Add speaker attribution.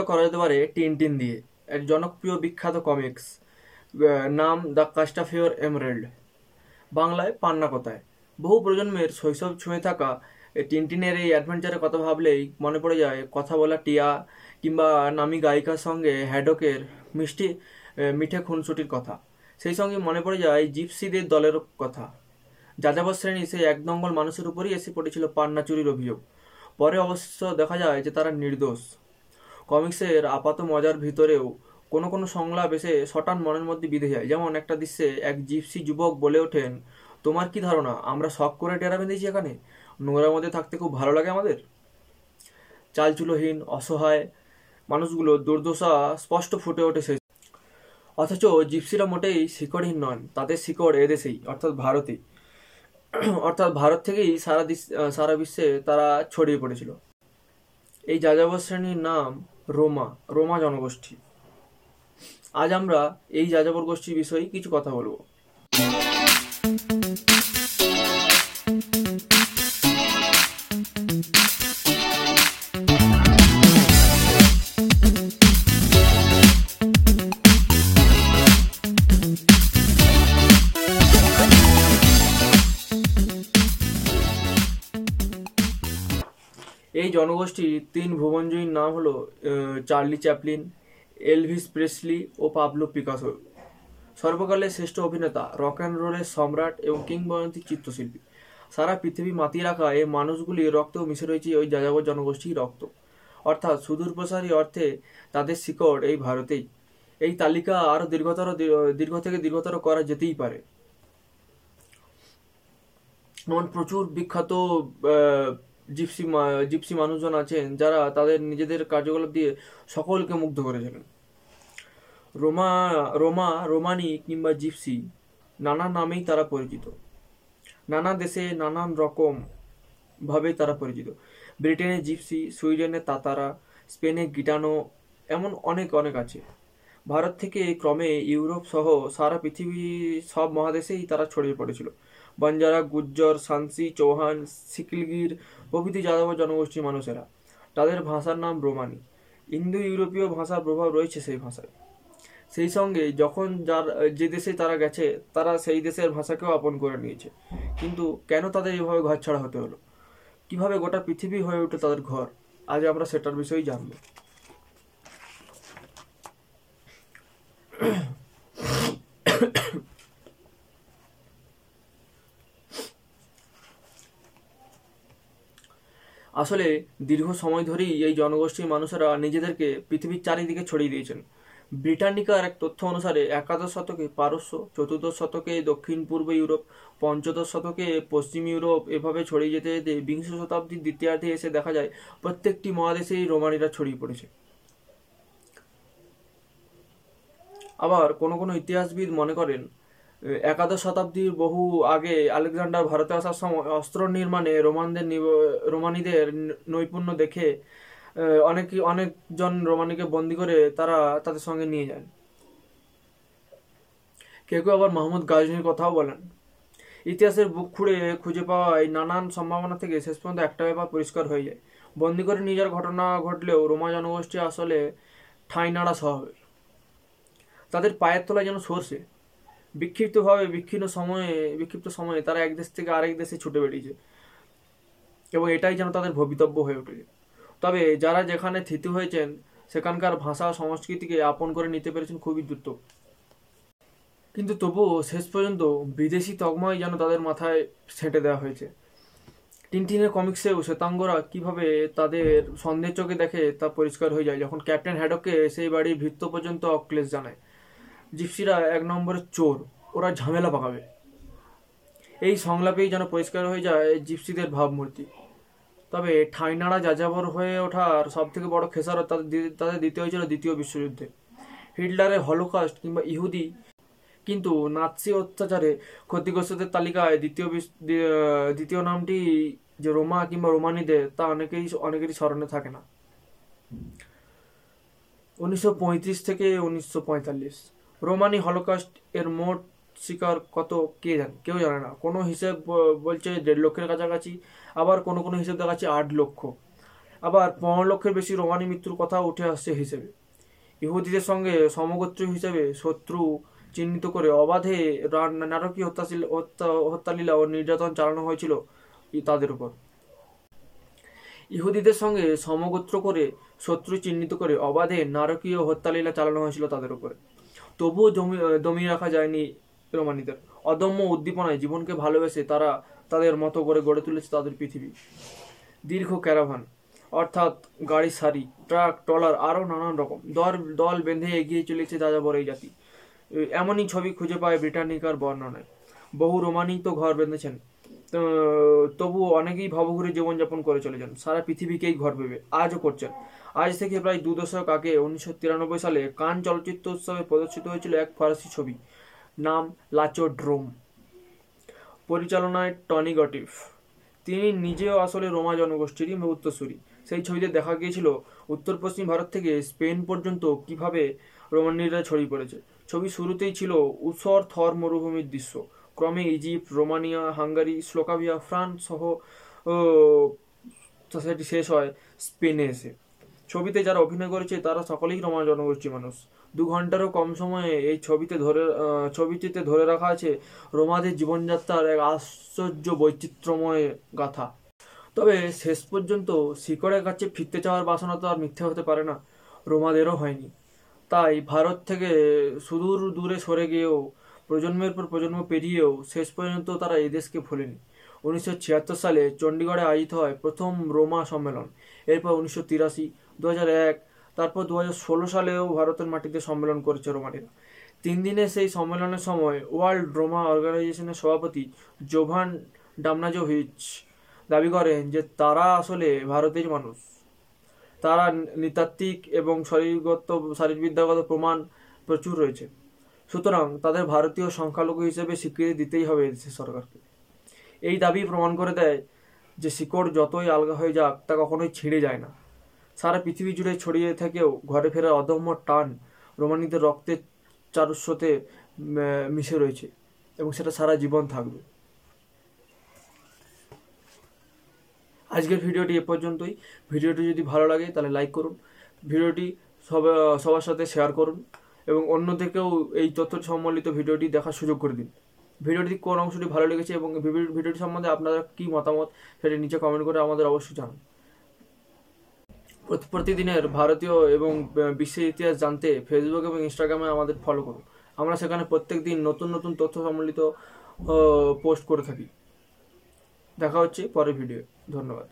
Speaker 1: শুরুটা করা যেতে পারে টিনটিন দিয়ে। এক জনপ্রিয় বিখ্যাত কমিক্স নাম দ্য কাস্টাফিওর এমরেল্ড বাংলায় পান্না কথায়? বহু প্রজন্মের শৈশব ছুঁয়ে থাকা টিনটিনের এই অ্যাডভেঞ্চারের কথা ভাবলেই মনে পড়ে যায়, কথা বলা টিয়া কিংবা নামি গায়িকার সঙ্গে হ্যাডকের মিষ্টি মিঠে খুনসুটির কথা। সেই সঙ্গে মনে পড়ে যায় জিপসিদের দলের কথা। যাযাবর শ্রেণি সেই এক দঙ্গল মানুষের উপরই এসে পড়েছিল পান্না চুরির অভিযোগ। পরে অবশ্য দেখা যায় যে তারা নির্দোষ। কমিক্সের আপাত মজার ভিতরেও কোনো কোনো সংলাপ এসে শটান মনের মধ্যে বিঁধে যায়। যেমন একটা দৃশ্যে এক জিপসি যুবক বলে ওঠেন, তোমার কি ধারণা, আমরা শখ করে টেরা বেঁধেছি এখানে? নোংরার মধ্যে থাকতে খুব ভালো লাগে আমাদের? চালচুলোহীন, অসহায় মানুষগুলো দুর্দশা স্পষ্ট ফুটে ওঠে সেই অথচ জিপসিরা মোটেই শিকড়হীন নন, তাদের শিকড় এদেশেই, অর্থাৎ ভারতে অর্থাৎ ভারত থেকেই সারা সারা বিশ্বে তারা ছড়িয়ে পড়েছিল। এই যাযাবর শ্রেণির নাম রোমা রোমা জনগোষ্ঠী। আজ আমরা এই যাযাবর গোষ্ঠীর বিষয়ে কিছু কথা বলব। এই জনগোষ্ঠীর তিন ভুবনজয়ীর নাম হলো চার্লি চ্যাপলিন, এলভিস প্রেসলি ও পাবলো পিকাসো। সর্বকালের শ্রেষ্ঠ অভিনেতা, রক অ্যান্ড রোলের সম্রাট এবং কিংবদন্তি চিত্রশিল্পী। সারা পৃথিবী মাতিয়ে রাখা এই মানুষগুলির রক্ত মিশে রয়েছে ওই যাযাবর জনগোষ্ঠীর রক্ত। অর্থাৎ সুদূর প্রসারী অর্থে তাদের শিকড় এই ভারতেই। এই তালিকা আরও দীর্ঘতর, দীর্ঘ থেকে দীর্ঘতর করা যেতেই পারে। প্রচুর বিখ্যাত জিপসি জিপসি মানুষজন আছেন যারা তাদের নিজেদের কার্যকলাপ দিয়ে সকলকে মুগ্ধ করেছিলেন রোমা রোমা, রোমানি কিংবা জিপসি নানা নামেই তারা পরিচিত। নানা দেশে নানান রকম ভাবে তারা পরিচিত। ব্রিটেনে জিপসি, সুইডেনে তাতারা, স্পেনে গিটানো, এমন অনেক অনেক আছে। ভারত থেকে ক্রমে ইউরোপ সহ সারা পৃথিবী সব মহাদেশেই তারা ছড়িয়ে পড়েছিল। বঞ্জারা গুজ্জর, সানসি, চৌহান, সিকিলগির প্রভৃতি যাদব জনগোষ্ঠীর মানুষেরা। তাদের ভাষার নাম রোমানি ইন্দো ইউরোপীয় ভাষার প্রভাব রয়েছে সেই ভাষায়। সেই সঙ্গে যখন যার, যে দেশে তারা গেছে, তারা সেই দেশের ভাষাকেও আপন করে নিয়েছে। কিন্তু কেন তাদের এভাবে ঘর ছাড়া হতে হলো? কীভাবে গোটা পৃথিবী হয়ে ওঠে তাদের ঘর? আজ আমরা সেটার বিষয়েই জানব। আসলে দীর্ঘ সময় ধরেই এই জনগোষ্ঠীর মানুষেরা নিজেদেরকে পৃথিবীর চারিদিকে ছড়িয়ে দিয়েছেন। ব্রিটানিকার এক তথ্য অনুসারে একাদশ শতকে পারস্য, চতুর্দশ শতকে দক্ষিণ পূর্ব ইউরোপ, পঞ্চদশ শতকে পশ্চিম ইউরোপ এভাবে ছড়িয়ে যেতে যেতে বিংশ শতাব্দীর দ্বিতীয়ার্ধে এসে দেখা যায় প্রত্যেকটি মহাদেশেই রোমানিরা ছড়িয়ে পড়েছে। আবার কোনো কোনো ইতিহাসবিদ মনে করেন একাদশ শতাব্দীর বহু আগে আলেকজান্ডার ভারতে আসার সময় অস্ত্র নির্মাণে রোমানদের রোমানিদের নৈপুণ্য দেখে অনেক, অনেকজন রোমানিকে বন্দি করে তারা তাদের সঙ্গে নিয়ে যান। কেউ কেউ আবার মোহাম্মদ গাজনির কথাও বলেন। ইতিহাসের বুক খুঁড়ে খুঁজে পাওয়া এই নানান সম্ভাবনা থেকে শেষ পর্যন্ত একটা ব্যাপার পরিষ্কার হয়ে যায়। বন্দি করে নিয়ে যাওয়ার ঘটনা ঘটলেও রোমা জনগোষ্ঠী আসলে ঠাঁই নাড়া স্বভাবের। তাদের পায়ের তলায় যেন সরষে বিক্ষিপ্তভাবে, বিক্ষিপ্ত সময়ে বিক্ষিপ্ত সময়ে তারা এক দেশ থেকে আরেক দেশে ছুটে বেরিয়েছে এবং এটাই যেন তাদের ভবিতব্য হয়ে উঠেছে তবে যারা যেখানে থিতু হয়েছেন, সেখানকার ভাষা সংস্কৃতিকে আপন করে নিতে পেরেছেন খুবই দ্রুত। কিন্তু তবুও শেষ পর্যন্ত বিদেশি তকমাই যেন তাদের মাথায় ছেঁটে দেওয়া হয়েছে। টিনটিনের কমিক্সেও শ্বেতাঙ্গরা কীভাবে তাদের সন্দেহ চোখে দেখে তা পরিষ্কার হয়ে যায়, যখন ক্যাপ্টেন হ্যাডককে সেই বাড়ির ভিত্ত পর্যন্ত অক্লেশ জানায়। জিপসিরা এক নম্বরের চোর, ওরা ঝামেলা পাকাবে। এই সংলাপেই যেন পরিষ্কার হয়ে যায় জিপসিদের ভাবমূর্তি। তবে ঠাইনাড়া যাযাবর হয়ে ওঠার সব থেকে বড় খেসারত তাদের তাদের দিতে হয়েছিল দ্বিতীয় বিশ্বযুদ্ধে। হিটলারের হলোকাস্ট কিংবা ইহুদি কিন্তু নাৎসি অত্যাচারে ক্ষতিগ্রস্তদের তালিকায় দ্বিতীয় দ্বিতীয় নামটি যে রোমা কিংবা রোমানিদের, তা অনেকেই, অনেকেরই স্মরণে থাকে না। উনিশশো পঁয়ত্রিশ থেকে উনিশশো পঁয়তাল্লিশ। রোমানি হলোকাস্ট এর মোট শিকার কত, কে জানে, কেউ জানে না। কোনো হিসেব বলছে দেড় লক্ষের কাছাকাছি, আবার কোনো কোনো হিসেব দেখাচ্ছে আট লক্ষ। আবার পনেরো লক্ষের বেশি রোমানি মৃত্যুর কথা উঠে আসছে হিসেবে। ইহুদিদের সঙ্গে সমগোত্র হিসেবে শত্রু চিহ্নিত করে অবাধে নারকীয় হত্যাশীল হত্যা হত্যালীলা ও নির্যাতন চালানো হয়েছিল তাদের উপর। ইহুদিদের সঙ্গে সমগোত্র করে শত্রু চিহ্নিত করে অবাধে নারকীয় হত্যালীলা চালানো হয়েছিল তাদের উপরে। তবুও জমি রাখা যায়নি রোমানিদের। অদম্য উদ্দীপনায় জীবনকে ভালোবেসে তারা তাদের মতো করে গড়ে তুলেছে তাদের পৃথিবী। দীর্ঘ ক্যারাভান, অর্থাৎ গাড়ি সারি ট্রাক, ট্রলার, আরও নানান রকম। দল দল বেঁধে এগিয়ে চলেছে যাযাবর এই জাতি। এমনই ছবি খুঁজে পায় ব্রিটানিকার বর্ণনায়। বহু রোমানি তো ঘর বেঁধেছেন। তবুও অনেকেই ভবঘুরে জীবনযাপন করে চলেছেন। সারা পৃথিবীকেই ঘর ভেবে আজও করছেন। আজ থেকে প্রায় দু দশক আগে উনিশশো তিরানব্বই সালে কান চলচ্চিত্র উৎসবে প্রদর্শিত হয়েছিল এক ফরাসি ছবি, নাম লাচো ড্রোম পরিচালনায় টনি গটিফ। তিনি নিজেও আসলে রোমা জনগোষ্ঠীরই উত্তরসূরি সেই ছবিতে দেখা গিয়েছিল উত্তর পশ্চিম ভারত থেকে স্পেন পর্যন্ত কীভাবে রোমানিরা ছড়িয়ে পড়েছে। ছবি শুরুতেই ছিল উসর থর মরুভূমির দৃশ্য। ক্রমে Egypt, Romania, Hungary Slovakia France সহ সেটি শেষ হয় স্পেনে এসে। ছবিতে যারা অভিনয় করেছে, তারা সকলেই রোমা জনগোষ্ঠী মানুষ। দু ঘন্টারও কম সময়ে এই ছবিতে ধরে ছবিটিতে ধরে রাখা আছে রোমাদের জীবনযাত্রার এক আশ্চর্য বৈচিত্র্যময় গাথা। তবে শেষ পর্যন্ত শিকড়ের কাছে ফিরতে চাওয়ার বাসনা তো আর মিথ্যে হতে পারে না। রোমাদেরও হয়নি। তাই ভারত থেকে সুদূর দূরে সরে গিয়েও, প্রজন্মের পর প্রজন্ম পেরিয়েও শেষ পর্যন্ত তারা এদেশকে ভোলেনি। উনিশশো ছিয়াত্তর সালে চণ্ডীগড়ে আয়োজিত হয় প্রথম রোমা সম্মেলন। এরপর উনিশশো তিরাশি দু এক, তারপর দু হাজার ষোলো সালেও ভারতের মাটিতে সম্মেলন করেছে রোমানিরা। তিন দিনের সেই সম্মেলনের সময় ওয়ার্ল্ড রোমা অর্গানাইজেশনের সভাপতি জোভান ডামনাজোভিচ দাবি করেন যে তারা আসলে ভারতের মানুষ। তারা নৃতাত্ত্বিক এবং শরীরগত, শারীরবিদ্যাগত প্রমাণ প্রচুর রয়েছে। সুতরাং তাদের ভারতীয় সংখ্যালঘু হিসেবে স্বীকৃতি দিতেই হবে দেশের সরকারকে। এই দাবি প্রমাণ করে দেয় যে শিকড় যতই আলগা হয়ে যাক তা কখনোই ছিঁড়ে যায় না। সারা পৃথিবী জুড়ে ছড়িয়ে থেকেও ঘরে ফেরার অদম্য টান রোমানিদের রক্তের চারুস্রোতে উম, মিশে রয়েছে এবং সেটা সারা জীবন থাকবে। আজকের ভিডিওটি এ পর্যন্তই। ভিডিওটি যদি ভালো লাগে তাহলে লাইক করুন। ভিডিওটি সব সবার সাথে শেয়ার করুন এবং অন্যদেরকেও এই তথ্য সম্বলিত ভিডিওটি দেখার সুযোগ করে দিন। ভিডিওটি কোন অংশটি ভালো লেগেছে এবং ভিডিও- ভিডিওটি সম্বন্ধে আপনারা কী মতামত সেটি নিচে কমেন্ট করে আমাদের অবশ্যই জানান। প্রতিদিনের ভারতীয় এবং বিশ্বের ইতিহাস জানতে ফেসবুক এবং ইনস্টাগ্রামে আমাদের ফলো করুন। আমরা সেখানে প্রত্যেক দিন নতুন নতুন তথ্য সম্বলিত পোস্ট করে থাকি। দেখা হচ্ছে পরের ভিডিও ধন্যবাদ।